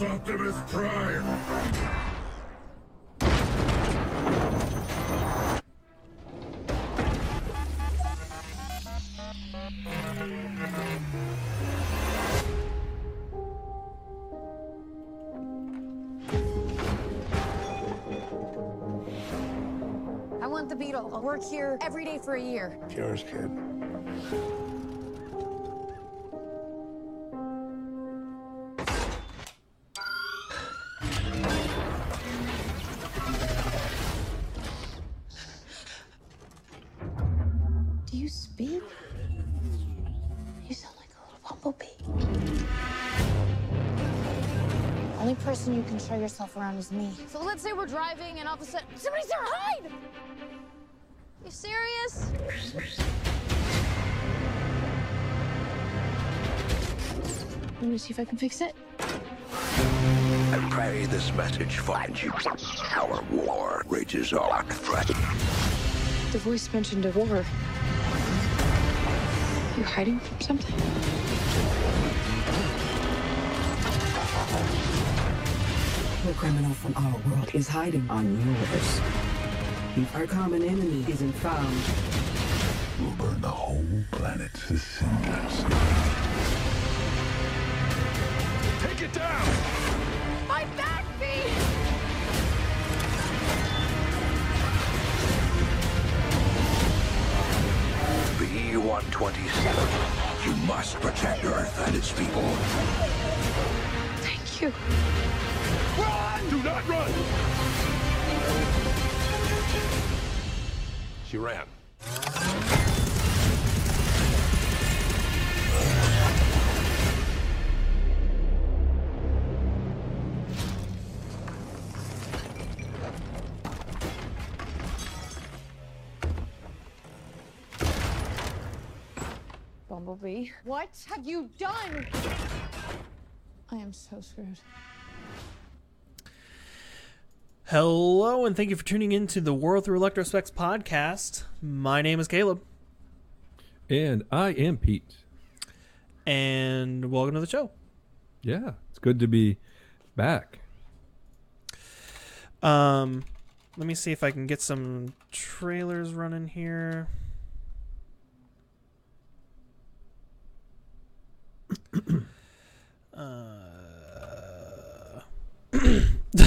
is Optimus Prime. I want the beetle. I'll work here every day for a year. Yours, kid. Around is me. So let's say we're driving and all of a sudden somebody's there, hide! You serious? Let me see if I can fix it. And pray this message finds you. Our war rages on. Threat. The voice mentioned a war. You hiding from something? The criminal from our world is hiding on yours. If Our common enemy isn't found. We'll burn the whole planet to cinders. Take it down! My back beat! B-127. You must protect Earth and its people. Thank you. Run! Do not run! She ran. Bumblebee. What have you done? I am so screwed. Hello, and thank you for tuning in to the World Through Electrospecs podcast. My name is Caleb, And I am Pete. and welcome to the show. Yeah, it's good to be back. Um, let me see if I can get some trailers running here. uh,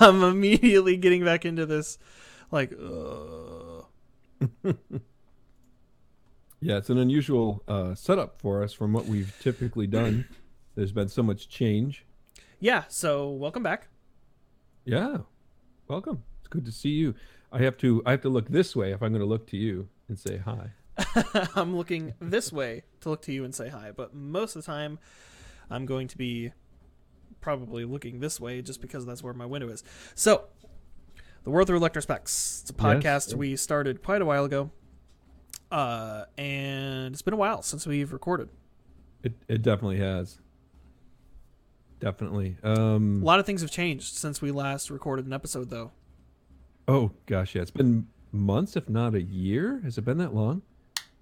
I'm immediately getting back into this, like, uh, Yeah, it's an unusual uh, setup for us from what we've typically done. There's been so much change. yeah. So welcome back. Yeah, welcome. It's good to see you. I have to I have to look this way if I'm going to look to you and say hi. I'm looking this way to look to you and say hi, but most of the time, I'm going to be probably looking this way just because that's where my window is. So, the World Through Electrospecs. It's a podcast Yes. we started quite a while ago, uh, and it's been a while since we've recorded. It it definitely has. Definitely. Um A lot of things have changed since we last recorded an episode, though. oh gosh, yeah. It's been months if not a year. Has it been that long?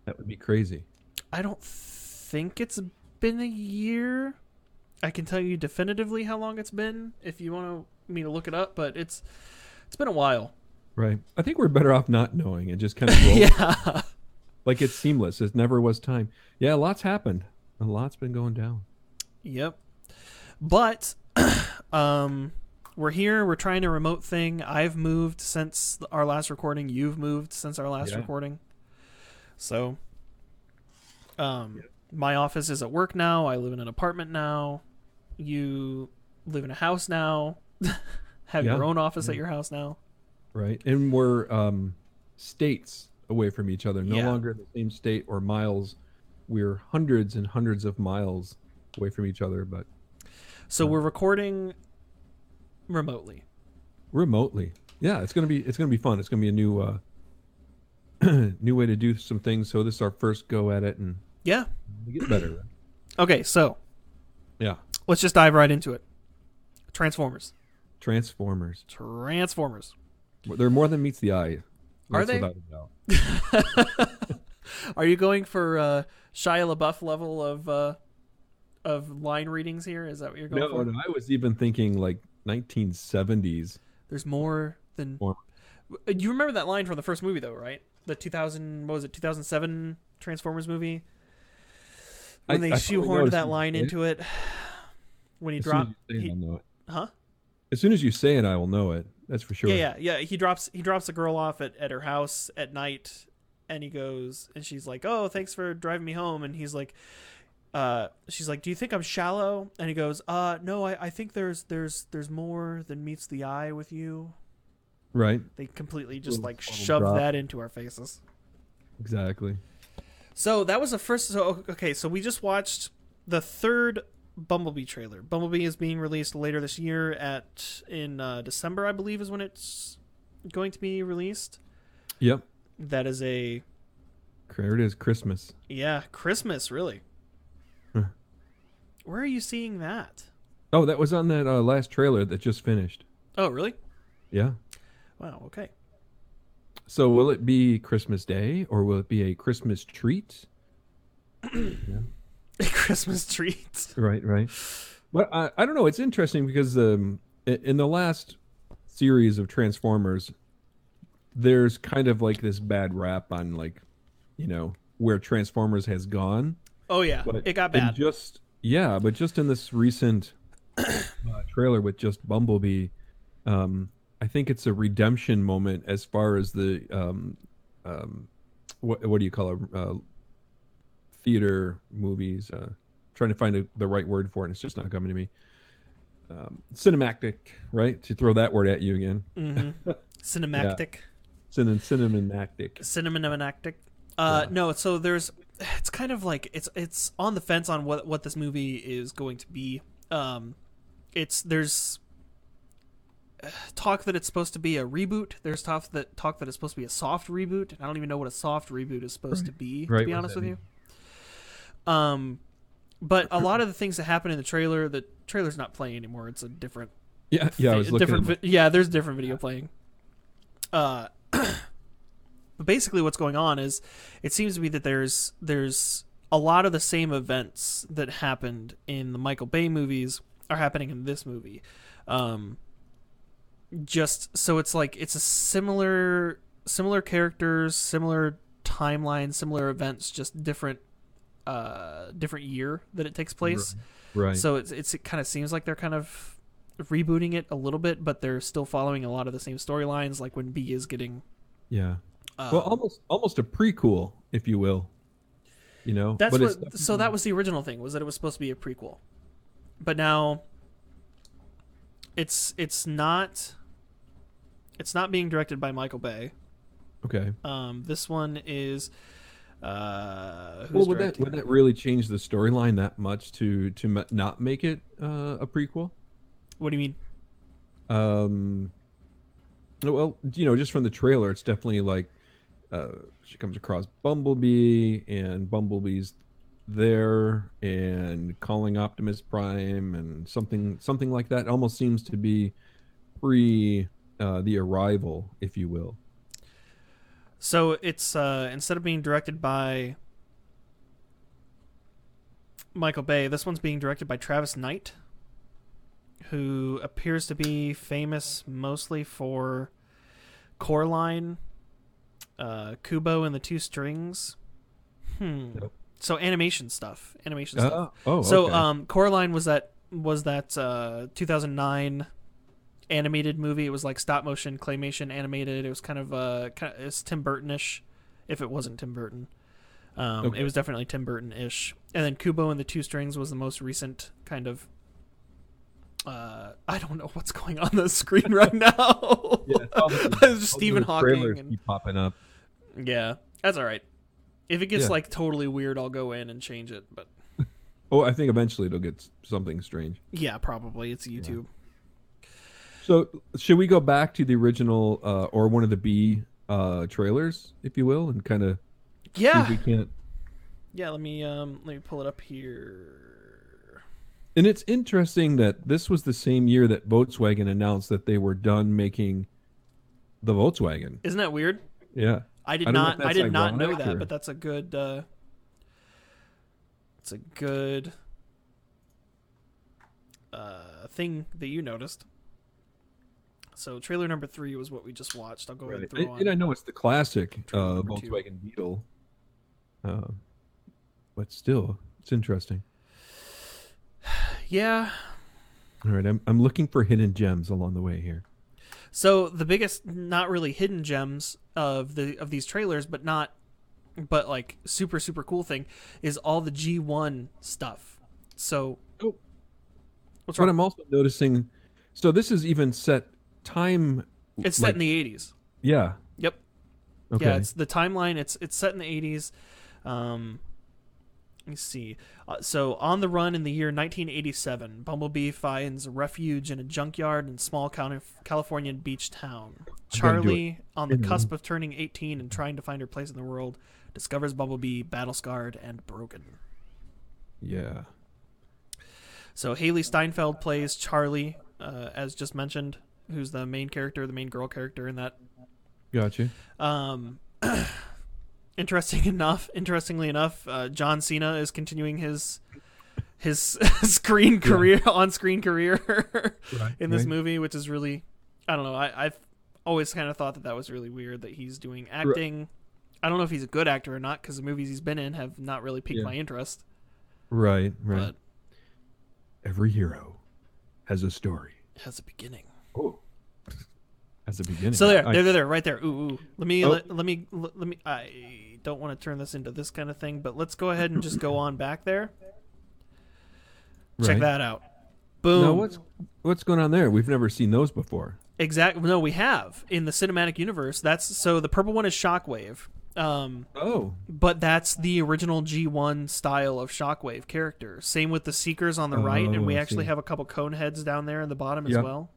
That would be crazy. I don't think it's been a year. I can tell you definitively how long it's been if you want me to look it up, but it's it's been a while. Right. I think we're better off not knowing and just kind of. Yeah. Like it's seamless. It never was time. Yeah, a lot's happened. A lot's been going down. Yep. But um we're here, we're trying a remote thing. I've moved since our last recording. You've moved since our last Yeah. recording. So um my office is at work now. I live in an apartment now. You live in a house now. Have Yeah. your own office at your house now. Right. And we're um states away from each other. No Yeah. longer in the same state or miles. We're hundreds and hundreds of miles away from each other, but So we're recording remotely. remotely. Yeah, it's gonna be it's gonna be fun. It's gonna be a new uh new way to do some things. So this is our first go at it and Yeah. we get better. Okay, so Yeah. let's just dive right into it. Transformers. Transformers. Transformers. They're more than meets the eye. Are they? without a doubt. Are you going for uh, Shia LaBeouf level of uh, of line readings here? Is that what you're going No, for? no, I was even thinking like 1970s. There's more than. More. You remember that line from the first movie, though, right? The 2000, what was it, 2007 Transformers movie? When I- they I shoehorned that line it. into it. When he dropped. as you say it, he- I'll know it. huh? As soon as you say it, I will know it. That's for sure. Yeah, yeah, yeah. He drops he drops the girl off at, at her house at night, and he goes and she's like, "Oh, thanks for driving me home." And he's like, uh, she's like, "Do you think I'm shallow?" And he goes, "Uh, no, I, I think there's there's there's more than meets the eye with you." Right. They completely just like shove drop. that into our faces. Exactly. So that was the first. So okay, so we just watched the third Bumblebee trailer. Bumblebee is being released later this year at in uh, December, I believe, is when it's going to be released. Yep. That is a There it is. Christmas. yeah Christmas, really. Huh. Where are you seeing that? Oh, that was on that uh, last trailer that just finished. Oh, really? Yeah. Wow. Okay. So will it be Christmas Day or will it be a Christmas treat? A Christmas treat. Right, right. But I, I don't know. It's interesting because um, in the last series of Transformers, there's kind of like this bad rap on like, you know, where Transformers has gone. Oh yeah, But it got bad. Just yeah, but just in this recent uh, trailer with just Bumblebee, um, I think it's a redemption moment as far as the um, um, what what do you call it? Uh, theater movies. Uh, trying to find a, the right word for it. and It's just not coming to me. Um, cinematic, right? To throw that word at you again. mm-hmm. Cinematic. Cin- cinematic. Cinemanactic. Uh, no, so there's, it's kind of like it's it's on the fence on what what this movie is going to be. Um, it's there's talk that it's supposed to be a reboot. There's talk that talk that it's supposed to be a soft reboot. I don't even know what a soft reboot is supposed to be. Right, To be honest with that you. Um, but a lot of the things that happen in the trailer, the trailer's not playing anymore. It's a different Yeah, yeah. I was looking. different. At, Vi- yeah, there's different video playing. Uh, but basically, what's going on is, it seems to be that there's there's a lot of the same events that happened in the Michael Bay movies are happening in this movie. Um, just so it's like it's a similar similar characters, similar timeline, similar events, just different uh different year that it takes place. right. So it's, it's it kind of seems like they're kind of rebooting it a little bit, but they're still following a lot of the same storylines. Like when B is getting, yeah. uh, well, almost almost a prequel, if you will. You know. that's what. So that was the original thing was that it was supposed to be a prequel, but now it's it's not. It's not being directed by Michael Bay. okay. Um, this one is. Uh, Well, would that would that really change the storyline that much to to not make it uh, a prequel? What do you mean? Um, well, you know, just from the trailer, it's definitely like uh, she comes across Bumblebee, and Bumblebee's there and calling Optimus Prime, and something something like that. Almost seems to be pre uh, the arrival, if you will. So it's uh, instead of being directed by Michael Bay, this one's being directed by Travis Knight, who appears to be famous mostly for Coraline, uh, Kubo and the Two Strings. Hmm. Nope. So animation stuff, animation Uh, stuff. oh, so okay. um, Coraline was that was that uh, 2009 animated movie. It was like stop motion claymation animated. It was kind of uh kind of, it's Tim Burton-ish, if it wasn't Tim Burton. Um, Okay. It was definitely Tim Burton-ish. And then Kubo and the Two Strings was the most recent kind of. Uh, I don't know what's going on the screen right now. Yeah, it's all the- It's all just Stephen Hawking. And, popping up. yeah, that's all right. If it gets Yeah. like totally weird, I'll go in and change it. But Oh, I think eventually it'll get something strange. yeah, probably it's YouTube. So, should we go back to the original uh, or one of the B uh, trailers, if you will, and kind of see Yeah, if we can't? yeah. Let me um let me pull it up here. And it's interesting that this was the same year that Volkswagen announced that they were done making the Volkswagen. Isn't that weird? Yeah. I did I know I did not know that, or- but that's a good. Uh, it's a good uh, thing that you noticed. So trailer number three was what we just watched. I'll go ahead and throw And, on. and I know it's the classic uh, number two. Volkswagen Beetle, uh, but still, it's interesting. Yeah. All right, I'm I'm looking for hidden gems along the way here. So the biggest, not really hidden gems of the of these trailers, but not, but like super super cool thing is all the G1 stuff. So Oh. what's wrong? I'm also noticing, so this is even set time. It's set in the 80s. yeah. Yep. Okay. Yeah, it's the timeline. It's it's set in the 80s. Um, let me see. Uh, so, on the run in the year 1987, Bumblebee finds refuge in a junkyard in small Cali- California beach town. Charlie, on the cusp of turning 18 and trying to find her place in the world, discovers Bumblebee battle scarred and broken. yeah. So Hailee Steinfeld plays Charlie, uh, as just mentioned, who's the main character, the main girl character in that Gotcha. Um, interesting enough, interestingly enough, uh, John Cena is continuing his his screen career, on-screen career in this right. movie, which is really, I don't know. I I've always kind of thought that that was really weird that he's doing acting. I don't know if he's a good actor or not because the movies he's been in have not really piqued Yeah. my interest. Right. Right. But Every hero has a story. has a beginning. Oh. Has a beginning. So there, I- there, there, there, right there. Ooh, ooh. Let me, Oh. let, let me, let, let me. I don't want to turn this into this kind of thing, but let's go ahead and just go on back there. Check right. that out. Boom. Now what's what's going on there? We've never seen those before. Exactly. No, we have in the cinematic universe. That's so the purple one is Shockwave. Um, Oh. but that's the original G1 style of Shockwave character. Same with the Seekers on the right, and Oh, we I actually see. have a couple cone heads down there in the bottom as well.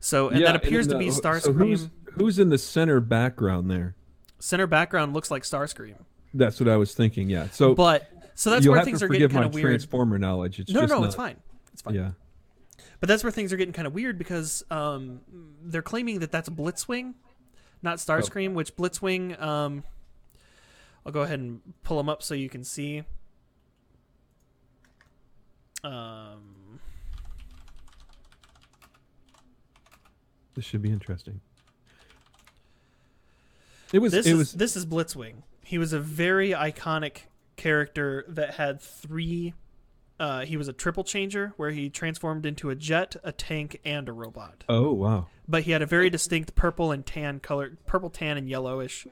So, and yeah, that appears then to be Starscream. So who's who's in the center background there? Center background looks like Starscream, That's what I was thinking. Yeah. So but so that's where things are getting kind of weird. Transformer knowledge. It's no, just no, not, it's fine. It's fine. Yeah. But that's where things are getting kind of weird because um, they're claiming that that's Blitzwing, not Starscream. Which Blitzwing, um, I'll go ahead and pull them up so you can see. Um, This should be interesting. It was. this it is was. this is Blitzwing. He was a very iconic character that had three. Uh, he was a triple changer where he transformed into a jet, a tank, and a robot. oh wow. But he had a very distinct purple and tan color, purple, tan, and yellowish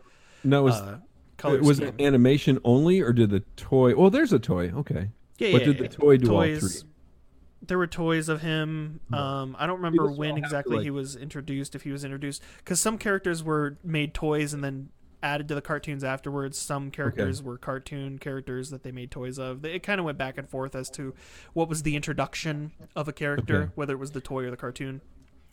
No, was uh, color was scheme. it animation only, or did the toy? Well, there's a toy. Okay. Yeah, But yeah, did the toy do all three? There were toys of him. Um, I don't remember when exactly like- he was introduced. If he was introduced, because some characters were made toys and then added to the cartoons afterwards. Some characters were cartoon characters that they made toys of. It kind of went back and forth as to what was the introduction of a character, Okay. whether it was the toy or the cartoon.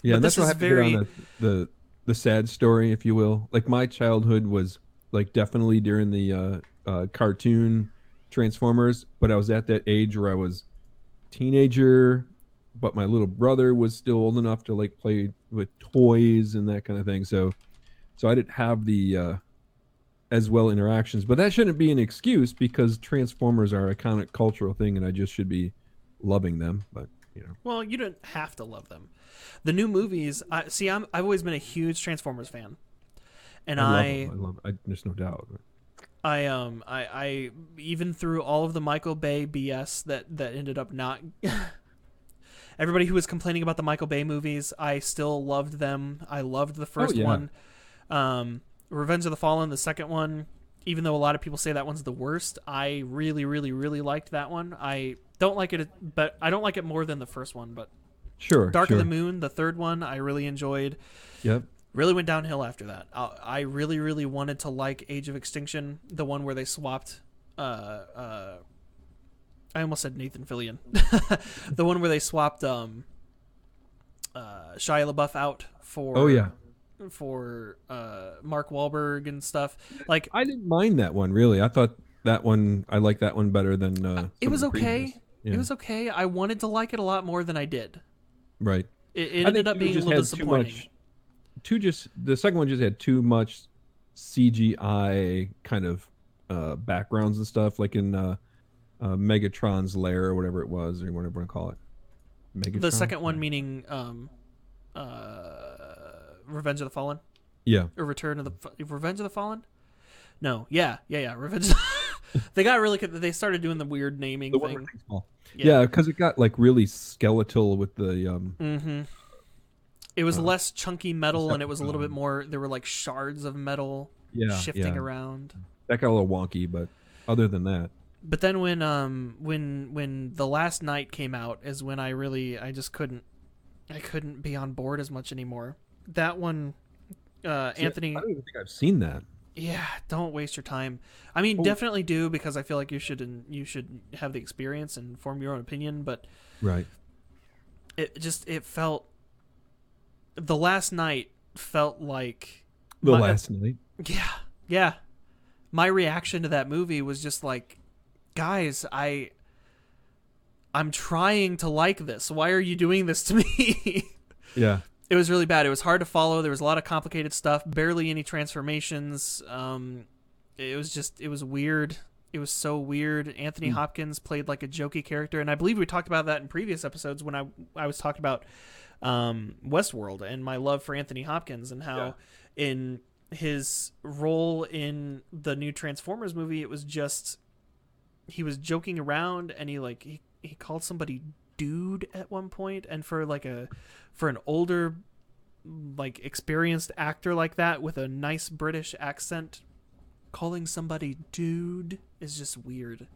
Yeah, that's this what is have on the, the the sad story, if you will. Like my childhood was like definitely during the uh, uh, cartoon Transformers, but I was at that age where I was teenager, but my little brother was still old enough to like play with toys and that kind of thing. So, so I didn't have the uh, as well interactions. But that shouldn't be an excuse because Transformers are a iconic cultural thing, and I just should be loving them. But you know, Well, you don't have to love them. The new movies. I see. I'm. I've always been a huge Transformers fan, and I, I. I love. I, there's no doubt. I um I, I even through all of the Michael Bay BS that that ended up not everybody who was complaining about the Michael Bay movies, I still loved them. I loved the first yeah. one. Um Revenge of the Fallen, the second one, even though a lot of people say that one's the worst, I really really really liked that one. I don't like it but I don't like it more than the first one, but Sure. Dark sure. of the Moon, the third one, I really enjoyed Yep. Really went downhill after that. I, I really, really wanted to like Age of Extinction, the one where they swapped. Uh, uh, I almost said Nathan Fillion, the one where they swapped um, uh, Shia LaBeouf out for. Oh yeah. For uh, Mark Wahlberg and stuff, like I didn't mind that one really. I thought that one I liked that one better than uh it was okay. Yeah. It was okay. I wanted to like it a lot more than I did. right. It, it ended up being a little had too disappointing. much too just the second one just had too much CGI kind of uh backgrounds and stuff like in uh, uh Megatron's lair or whatever it was or whatever you want to call it. Megatron? The second one meaning um, uh, Revenge of the Fallen Yeah. or Return of the Revenge of the Fallen. No, yeah, yeah, yeah. Revenge. they got really. good- They started doing the weird naming The thing. with Hank Small. Yeah. Yeah, because it got like really skeletal with the um. Mm-hmm. It was less chunky metal, and it was a little bit more. There were like shards of metal Yeah, shifting yeah. around. That got a little wonky, but other than that, But then when um when when the Last Knight came out is when I really I just couldn't I couldn't be on board as much anymore. That one, uh, See, Anthony. I don't even think I've seen that. Yeah, don't waste your time. I mean, Oh. definitely do because I feel like you should and you should have the experience and form your own opinion. But Right. it just it felt the Last Knight felt like The my- Last Knight. yeah yeah. My reaction to that movie was just like guys i i'm trying to like this. Why are you doing this to me? Yeah. it was really bad. It was hard to follow. There was a lot of complicated stuff barely any transformations. Um it was just it was weird. It was so weird. Anthony hopkins played like a jokey character and i believe we talked about that in previous episodes when i i was talking about um westworld and my love for anthony hopkins and how in his role in the new transformers movie it was just he was joking around and he like he, he called somebody dude at one point. And for like a for an older like experienced actor like that with a nice british accent calling somebody dude is just weird.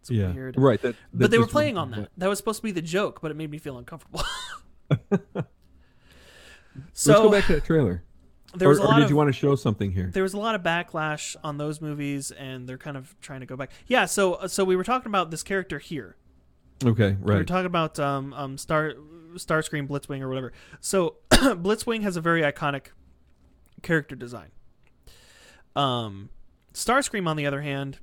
It's Yeah. weird. Right. That, but they were playing was- on that. that was supposed to be the joke but it made me feel uncomfortable so Let's go back to that trailer. there or was a or did of you want to show something here? there was a lot of backlash on those movies and they're kind of trying to go back yeah so so we were talking about this character here Okay. Right. We were talking about um um star starscream blitzwing or whatever so blitzwing has a very iconic character design um starscream on the other hand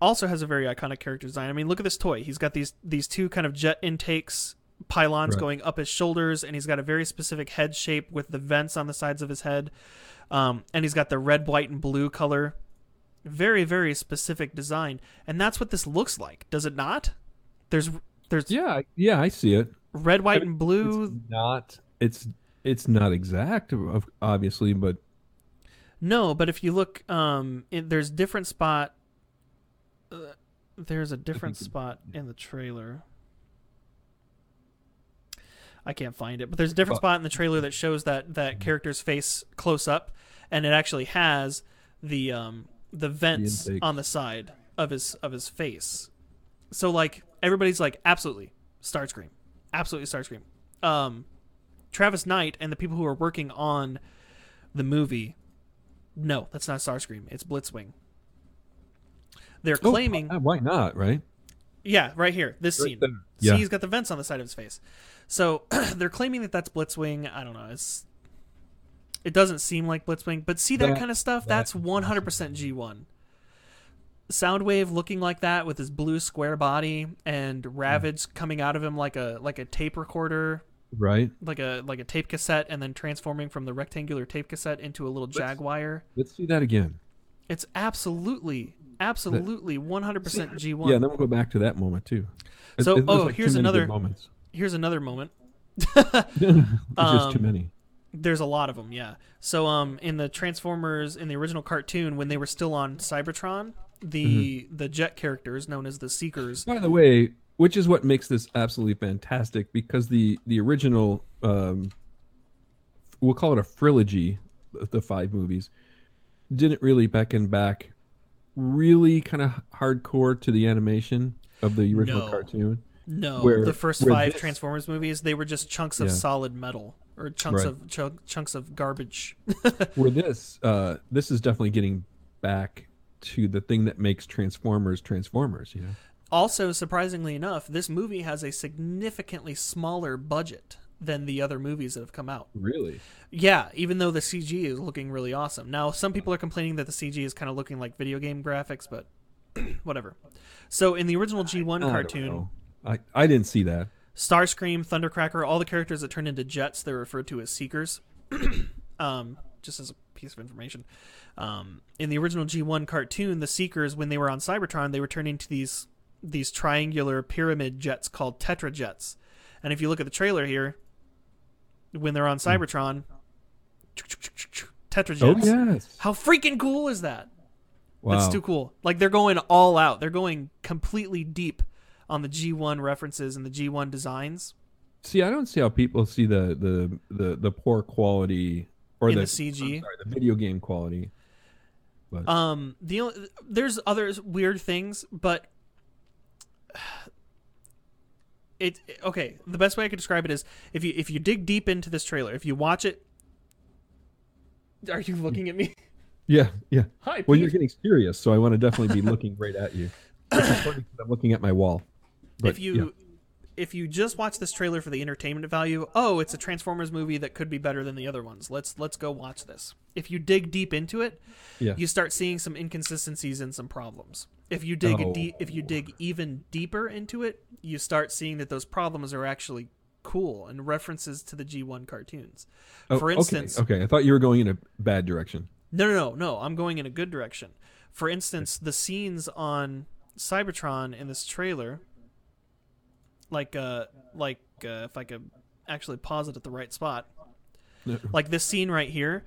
also has a very iconic character design i mean look at this toy he's got these these two kind of jet intakes pylons Right. going up his shoulders and he's got a very specific head shape with the vents on the sides of his head um, and he's got the red white and blue color very very specific design and that's what this looks like does it not there's there's yeah. I- Yeah. I see it. red white and It's blue not. It's it's not exact, obviously, but no but if you look um it, there's different spot uh, there's a different spot in the trailer I can't find it, but there's a different spot in the trailer that shows that that character's face close up, and it actually has the um the vents intakes. on the side of his of his face. So like everybody's like absolutely Starscream, absolutely Starscream. Um, Travis Knight and the people who are working on the movie, no, that's not Starscream. It's Blitzwing. They're Oh, claiming why not? Right. yeah, right here, this Right scene. there. See, he's got the vents on the side of his face. So they're claiming that that's Blitzwing. I don't know. It's it doesn't seem like Blitzwing, but see that, That- kind of stuff. that That's 100% G1. Soundwave looking like that with his blue square body and Ravage coming out of him like a like a tape recorder, Right. like a like a tape cassette, and then transforming from the rectangular tape cassette into a little Jaguar. Let's see that again. It's absolutely, absolutely 100% G1. Yeah, and then we'll go back to that moment too. So- it- there's oh, like here's another- moments. Here's another moment. There's just too Um, many. There's a lot of them, yeah. So, um, in the Transformers in the original cartoon, when they were still on Cybertron, the Mm-hmm. the jet characters known as the Seekers. By the way, which is what makes this absolutely fantastic because the the original um we'll call it a trilogy, the- the five movies, didn't really beckon back really kind of hardcore to the animation of the original No. cartoon. No, Where- the first five this- Transformers movies, they were just chunks of Yeah. solid metal or chunks Right. of ch- chunks of garbage. Where this uh this is definitely getting back to the thing that makes Transformers Transformers, you know. also, surprisingly enough, this movie has a significantly smaller budget than the other movies that have come out. Really? Yeah, even though the CG is looking really awesome. Now, some people are complaining that the CG is kind of looking like video game graphics, but whatever. So, in the original G1 I cartoon. I I didn't see that. Starscream, Thundercracker, all the characters that turn into jets, they're referred to as Seekers. um, just as a piece of information. Um, in the original G1 cartoon, the Seekers, when they were on Cybertron, they were turning into these these triangular pyramid jets called Tetra jets. And if you look at the trailer here, when they're on Cybertron, Tetrajets. Oh yes. How freaking cool is that? Wow. That's too cool. Like they're going all out. They're going completely deep on the G1 references and the G1 designs See, I don't see how people see the the the, the poor quality or the, the CG. I'm sorry, the video game quality. But Um, the only, there's other weird things, but it okay. The best way I could describe it is if you if you dig deep into this trailer, if you watch it. Are you looking at me? yeah, yeah. Hi, Well, Pete. you're getting serious, so I want to definitely be looking right at you. Which is funny 'cause I'm looking at my wall. But, if you yeah. if you just watch this trailer for the entertainment value, oh, it's a Transformers movie that could be better than the other ones. Let's let's go watch this. If you dig deep into it, Yeah. you start seeing some inconsistencies and some problems. If you dig Oh. deep, if you dig even deeper into it, you start seeing that those problems are actually cool and references to the G1 cartoons. Oh, For okay, instance, okay, I thought you were going in a bad direction. no, no, no, no. I'm going in a good direction. For instance, the scenes on Cybertron in this trailer, like, uh, like uh, if I could actually pause it at the right spot, like this scene right here,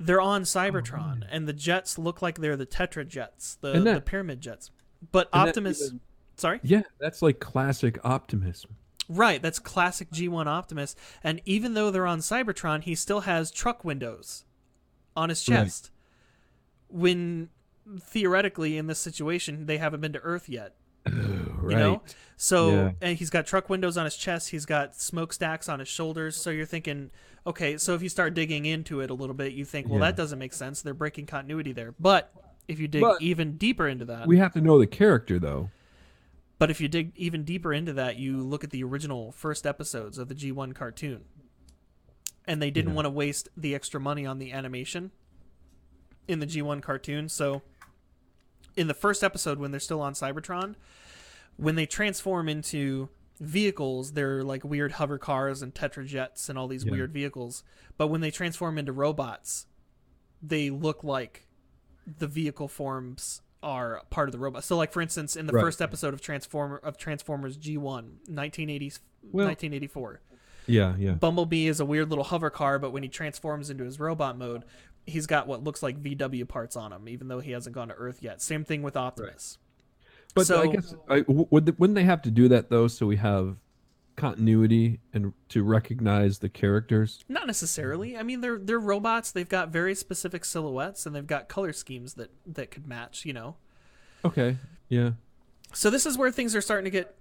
they're on Cybertron, and the jets look like they're the Tetra jets, the that- the pyramid jets. But Optimus, even- sorry, Yeah, that's like classic Optimus. right? That's classic G1 Optimus. And even though they're on Cybertron, he still has truck windows on his Right. chest. When theoretically, in this situation, they haven't been to Earth yet. Right. You know, so Yeah. and he's got truck windows on his chest. He's got smokestacks on his shoulders. So you're thinking, okay, so if you start digging into it a little bit, you think, well, Yeah. that doesn't make sense. They're breaking continuity there. But if you dig But- even deeper into that, We have to know the character though. but if you dig even deeper into that, you look at the original first episodes of the G1 cartoon. And they didn't Yeah. want to waste the extra money on the animation in the G1 cartoon. So in the first episode when they're still on Cybertron, when they transform into vehicles, they're like weird hover cars and tetrajets and all these Yeah. weird vehicles. But when they transform into robots, they look like the vehicle forms are part of the robot. So like for instance in the Right. first episode of Transformer of Transformers G1 1980s Well- 1984 Yeah, yeah. Bumblebee is a weird little hover car but when he transforms into his robot mode he's got what looks like VW parts on him even though he hasn't gone to Earth yet. Same thing with Optimus. But So- I guess I, would th- wouldn't they have to do that though, so we have continuity and to recognize the characters? Not necessarily. I mean, they're they're robots. They've got very specific silhouettes, and they've got color schemes that that could match. You know. Okay, yeah. So this is where things are starting to get.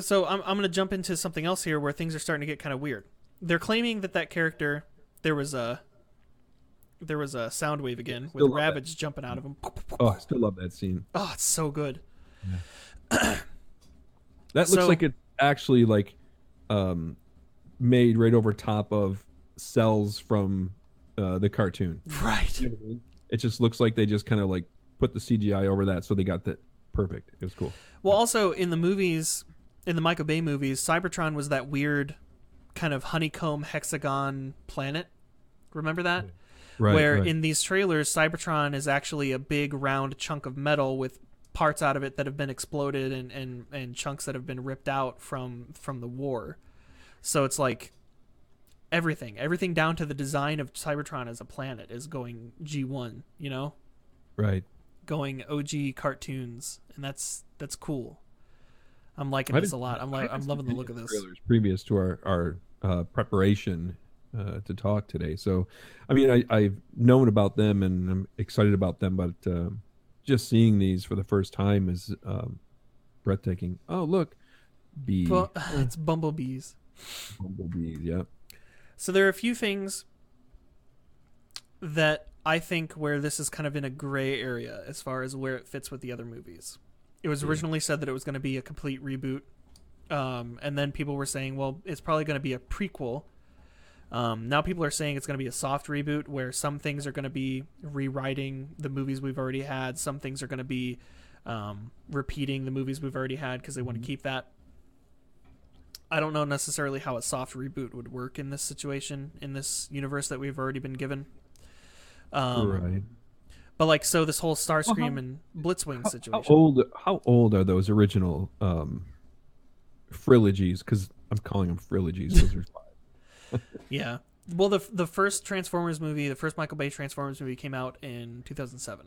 So I'm I'm going to jump into something else here where things are starting to get kind of weird. They're claiming that that character there was a there was a Soundwave again with Still love that. Ravage jumping out of him. Oh, I still love that scene. Oh, it's so good. That So- looks like it's actually like um made right over top of cells from uh, the cartoon. Right. You know I mean? It just looks like they just kind of like put the CGI over that, so they got that perfect. It was cool. Well, also in the movies, in the Michael Bay movies, Cybertron was that weird kind of honeycomb hexagon planet. Remember that? Right. Where right. in these trailers, Cybertron is actually a big round chunk of metal with parts out of it that have been exploded and, and, and chunks that have been ripped out from from the war. So it's like everything, everything down to the design of Cybertron as a planet is going G1, you know? right. Going OG cartoons, and that's that's cool. I'm liking I this a lot. I'm like I'm loving the look of this. Trailers previous to our our uh, preparation uh, to talk today, so I mean, I, I've known about them and I'm excited about them, but um, just seeing these for the first time is um, breathtaking. Oh, look, bee, it's bumblebees. bumblebees. Yeah, So there are a few things that I think where this is kind of in a gray area as far as where it fits with the other movies. It was originally said that it was going to be a complete reboot, um, and then people were saying, well, it's probably going to be a prequel. Um, now people are saying it's going to be a soft reboot where some things are going to be rewriting the movies we've already had, some things are going to be um, repeating the movies we've already had because they want to keep that. I don't know necessarily how a soft reboot would work in this situation in this universe that we've already been given. Um, right. But like, so this whole Starscream how- and Blitzwing How, situation. how old? How old are those original um, trilogies because I'm calling them trilogies. Those are five. Yeah. Well, the the first Transformers movie, the first Michael Bay Transformers movie, came out in 2007.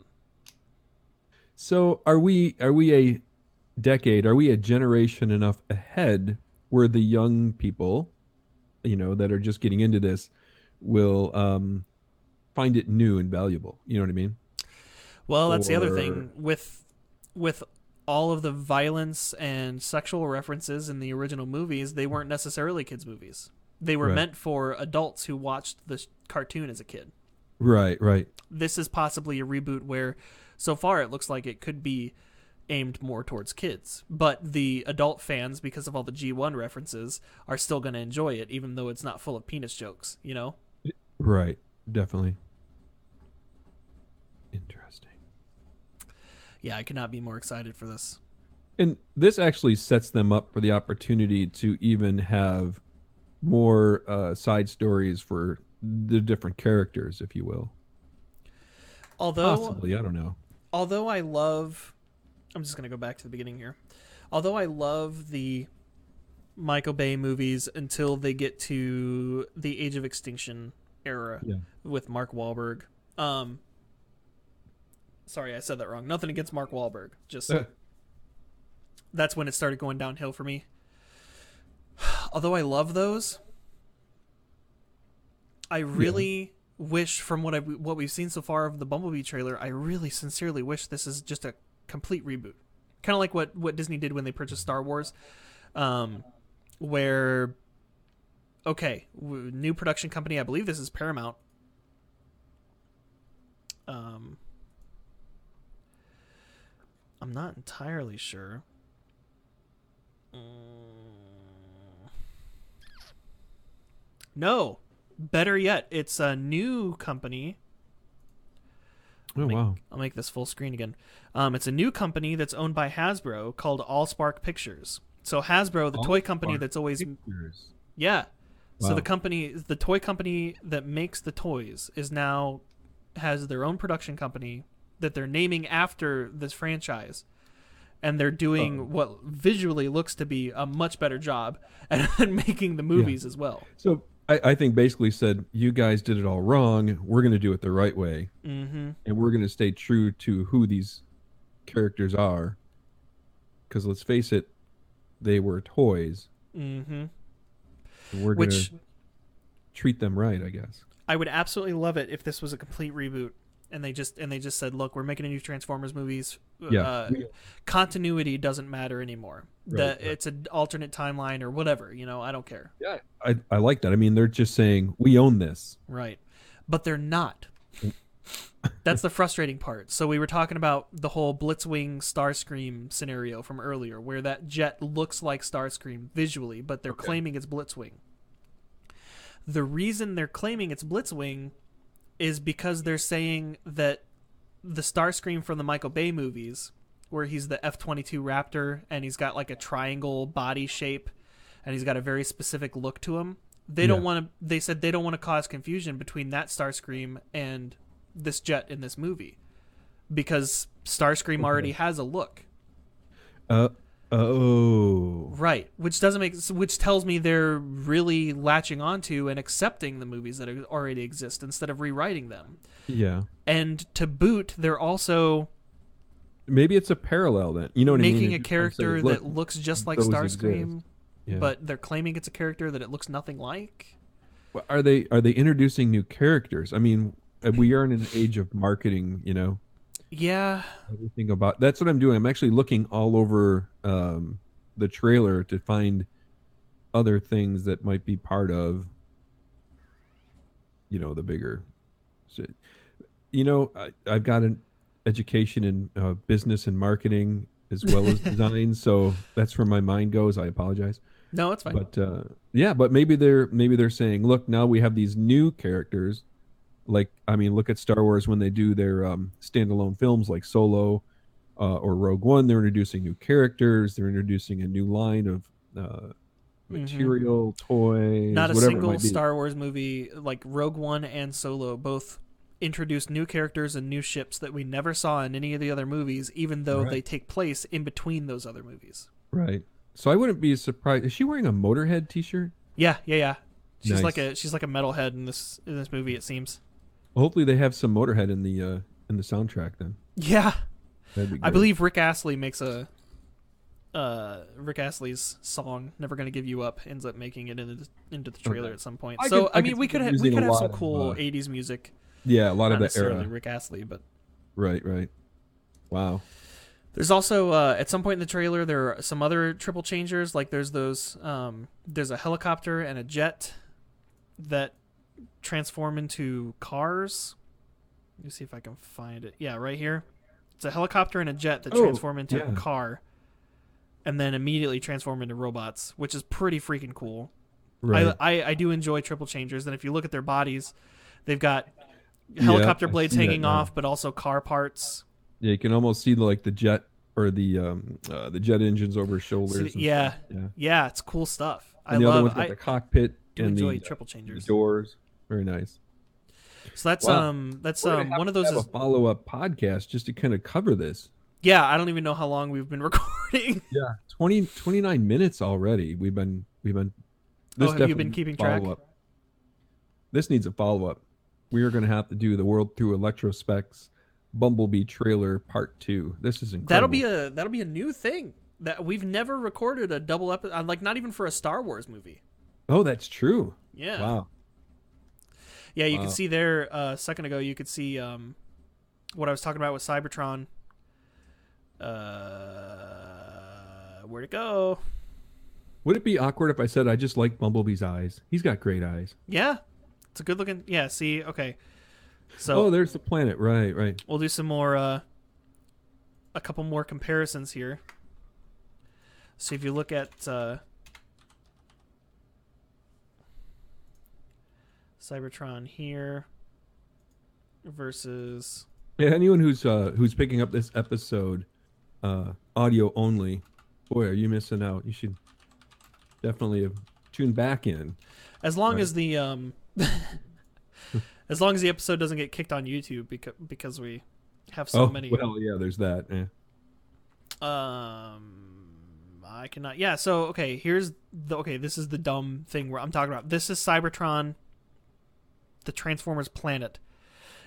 So are we are we a decade, are we a generation enough ahead where the young people, you know, that are just getting into this will um find it new and valuable. You know what I mean? Well, that's the other thing with with all of the violence and sexual references in the original movies. They weren't necessarily kids' movies. They were Right. meant for adults who watched the cartoon as a kid. Right, right. This is possibly a reboot where, so far, it looks like it could be aimed more towards kids. But the adult fans, because of all the G1 references, are still going to enjoy it, even though it's not full of penis jokes. You know? Right. Definitely. Interesting. Yeah, I cannot be more excited for this. And this actually sets them up for the opportunity to even have more uh, side stories for the different characters, if you will. Although Possibly, I don't know. although I love, I'm just gonna go back to the beginning here. Although I love the Michael Bay movies until they get to the Age of Extinction era Yeah. with Mark Wahlberg. Um, sorry, I said that wrong. Nothing against Mark Wahlberg. Just that's when it started going downhill for me. Although I love those, I really wish from what I what we've seen so far of the Bumblebee trailer, I really sincerely wish this is just a complete reboot. Kind of like what what Disney did when they purchased Star Wars, um, where okay, new production company. I believe this is Paramount. Um, I'm not entirely sure. Mm. No, better yet, it's a new company. Oh Make- wow. I'll make this full screen again. Um, it's a new company that's owned by Hasbro called Allspark Pictures. So Hasbro, the toy company Allspark that's always Pictures. yeah. So the company, the toy company that makes the toys, is now has their own production company that they're naming after this franchise, and they're doing Oh. what visually looks to be a much better job at making the movies as well. So I, I think basically said, you guys did it all wrong. We're going to do it the right way, Mm-hmm. and we're going to stay true to who these characters are. Because let's face it, they were toys. Mm-hmm. We're going Which to treat them right, I guess. I would absolutely love it if this was a complete reboot and they just and they just said, "Look, we're making a new Transformers movies. Yeah. Uh, continuity doesn't matter anymore. Right, the, right. It's an alternate timeline or whatever. You know, I don't care. Yeah, I, I like that. I mean, they're just saying we own this. Right. But they're not. That's the frustrating part. So we were talking about the whole Blitzwing Starscream scenario from earlier, where that jet looks like Starscream visually, but they're claiming it's Blitzwing. The reason they're claiming it's Blitzwing is because they're saying that the Starscream from the Michael Bay movies, where he's the F twenty two Raptor and he's got like a triangle body shape and he's got a very specific look to him. They don't want to. They said they don't want to cause confusion between that Starscream and this jet in this movie, because Starscream already has a look, Uh oh. right? Which doesn't make. Which tells me they're really latching onto and accepting the movies that already exist instead of rewriting them. Yeah. And to boot, they're also Maybe it's a parallel then. You know what I mean? making a character saying, look, that looks just like Starscream, yeah. but they're claiming it's a character that it looks nothing like. Well, are they are they introducing new characters? I mean, uh, we are in an age of marketing. You know, Yeah, everything about that's what I'm doing. I'm actually looking all over um, the trailer to find other things that might be part of, you know, the bigger. You know, I, I've got an education in uh, business and marketing as well as design, so that's where my mind goes. I apologize. no, it's fine. But uh, yeah, but maybe they're maybe they're saying, look, now we have these new characters. Like, I mean, look at Star Wars when they do their um, standalone films like Solo uh, or Rogue One. They're introducing new characters. They're introducing a new line of uh, material, toys, Mm-hmm. Not a single. Star Wars movie like Rogue One and Solo both introduced new characters and new ships that we never saw in any of the other movies, even though Right. they take place in between those other movies. Right. So I wouldn't be surprised. Is she wearing a Motorhead T-shirt? Yeah, yeah, yeah. She's Nice. like a she's like a metalhead in this in this movie. It seems. Well, hopefully they have some Motorhead in the uh, in the soundtrack. Then Yeah, be. I believe Rick Astley makes a. Uh, Rick Astley's song "Never Gonna Give You Up" ends up making it into the, into the trailer Okay. at some point. I so could- I I mean, could we see could have we could have some lot of, cool uh, '80s music. Yeah, a lot Not of that necessarily era. Rick Astley, but Right, right. Wow. There's also uh, at some point in the trailer there are some other triple changers. Like there's those um, there's a helicopter and a jet that transform into cars. Let me see if I can find it. Yeah, right here. It's a helicopter and a jet that Oh, transform into a car, and then immediately transform into robots, which is pretty freaking cool. Right. I, I I do enjoy triple changers, and if you look at their bodies, they've got helicopter I've blades hanging off, but also car parts. yeah, you can almost see like the jet or the um uh, the jet engines over shoulders. And yeah, yeah. yeah, it's cool stuff. I And the other love. one's got I the cockpit and enjoy the, triple the changers. doors. Very nice. So that's Wow. um that's um one of those have is a follow up podcast just to kind of cover this. yeah. I don't even know how long we've been recording. Yeah, 20, 29 minutes already. We've been we've been. Oh, have you been keeping track? follow-up. This needs a follow up. We are going to have to do the World Through Electrospecs, Bumblebee trailer part two. This is incredible. that'll be a that'll be a new thing that we've never recorded a double episode like not even for a Star Wars movie. Oh, that's true. Yeah. Wow. Yeah, you Wow. could see there uh, a second ago. You could see um, what I was talking about with Cybertron. Uh, where'd it go? Would it be awkward if I said I just like Bumblebee's eyes? He's got great eyes. Yeah, it's a good looking. Yeah, see, okay. So oh, there's the planet. Right, right. we'll do some more, uh, a couple more comparisons here. So if you look at uh, Cybertron here versus Yeah, anyone who's uh who's picking up this episode, uh, audio only, boy, are you missing out. You should definitely have tuned back in. As long Right. as the um, as long as the episode doesn't get kicked on YouTube because because we have so oh, many. well, yeah, there's that. Yeah. Um, I cannot. Yeah. So okay, here's the okay. This is the dumb thing where I'm talking about. This is Cybertron, the Transformers planet,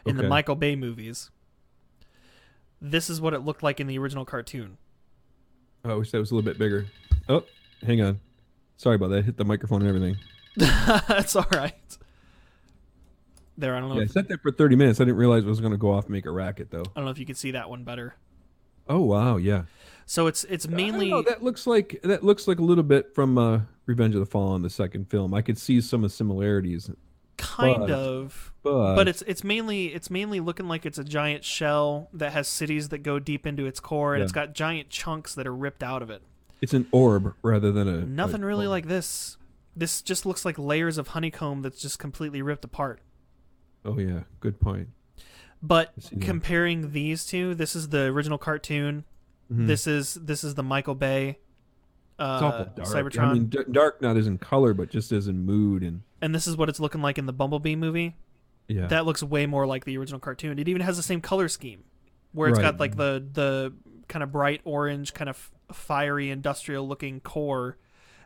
in the Michael Bay movies. This is what it looked like in the original cartoon. Oh, I wish that was a little bit bigger. Oh, hang on. Sorry about that. Hit the microphone and everything. That's all right. There, I don't know. Yeah, I if, sat there for 30 minutes. I didn't realize it was going to go off and make a racket, though. I don't know if you can see that one better. Oh wow, yeah. So it's it's I mainly know, that looks like that looks like a little bit from uh, Revenge of the Fallen, the second film. I could see some of similarities, kind but- of but, but it's it's mainly it's mainly looking like it's a giant shell that has cities that go deep into its core and Yeah. it's got giant chunks that are ripped out of it. it's an orb rather than a Nothing a- really like this. This just looks like layers of honeycomb that's just completely ripped apart. Oh yeah, good point. But comparing these two, this is the original cartoon. Mhm. This is this is the Michael Bay uh, It's awful dark. Cybertron, I mean, d- dark not as in color, but just as in mood and and this is what it's looking like in the Bumblebee movie. yeah. That looks way more like the original cartoon. It even has the same color scheme, where it's Right. got like the the kind of bright orange, kind of fiery industrial looking core,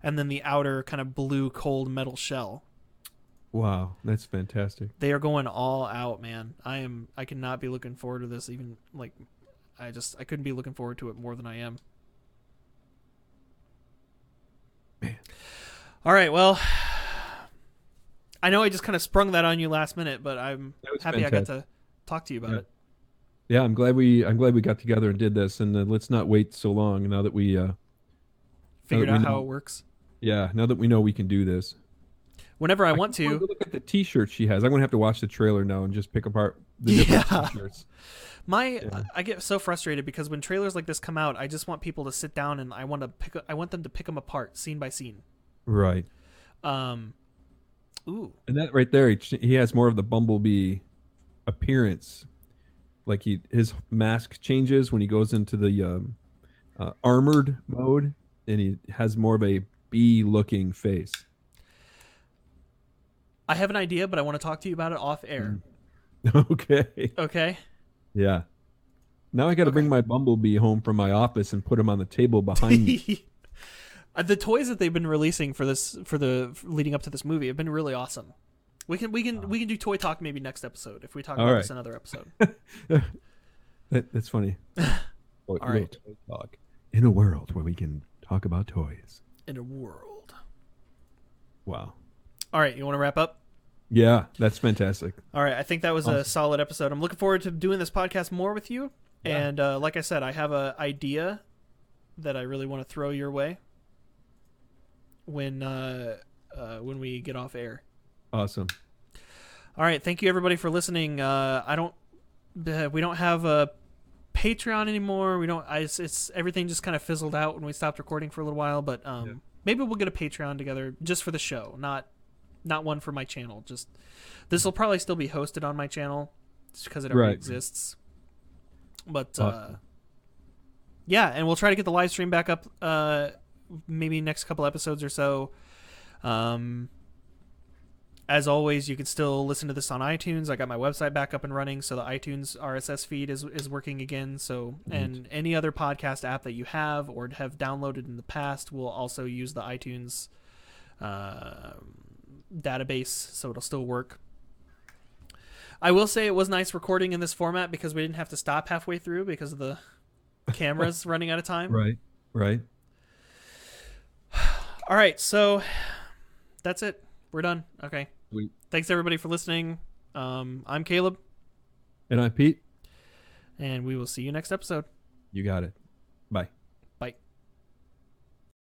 and then the outer kind of blue cold metal shell. wow, that's fantastic. They are going all out, man. I am. I cannot be looking forward to this. Even like, I just I couldn't be looking forward to it more than I am. All right. Well, I know I just kind of sprung that on you last minute, but I'm That was happy I got to talk to you about Yeah. it. Yeah, I'm glad we I'm glad we got together and did this, and uh, let's not wait so long. Now that we uh, Figured we out how know- it works. yeah, now that we know we can do this. Whenever I want wanna to, look at the T-shirt she has. I'm gonna have to watch the trailer now and just pick apart the different Yeah. T-shirts. My Yeah. I get so frustrated because when trailers like this come out, I just want people to sit down and I want to pick I want them to pick them apart scene by scene. Right, Um ooh. and that right there, he, he has more of the Bumblebee appearance. Like he his mask changes when he goes into the um, uh, armored mode, and he has more of a bee-looking face. I have an idea, but I want to talk to you about it off air. okay. Okay? Yeah. Now I got to bring my bumblebee home from my office and put him on the table behind me. Uh, the toys that they've been releasing for this for the for leading up to this movie have been really awesome. We can we can we can do toy talk maybe next episode if we talk All about right. this another episode. That, that's funny. All right. Talk in a world where we can talk about toys. in a world. Wow. All right, you want to wrap up? Yeah, that's fantastic. All right, I think that was a solid episode. I'm looking forward to doing this podcast more with you. And uh, like I said, I have a idea that I really want to throw your way when uh, uh, when we get off air. Awesome. All right, thank you everybody for listening. Uh, I don't, uh, we don't have a Patreon anymore. We don't. I, it's, it's everything just kind of fizzled out when we stopped recording for a little while. But um, maybe we'll get a Patreon together just for the show, not not one for my channel. Just this will probably still be hosted on my channel just because it already Right. exists. But uh, yeah, and we'll try to get the live stream back up. Uh, maybe next couple episodes or so. Um, as always, you can still listen to this on iTunes. I got my website back up and running, so the iTunes RSS feed is is working again. So, and any other podcast app that you have or have downloaded in the past will also use the iTunes uh, database, so it'll still work. I will say it was nice recording in this format because we didn't have to stop halfway through because of the cameras running out of time. Right. Right. All right, so that's it. We're done. Okay. Sweet. Thanks everybody for listening. Um, I'm Caleb, And I'm Pete. and we will see you next episode. You got it. Bye.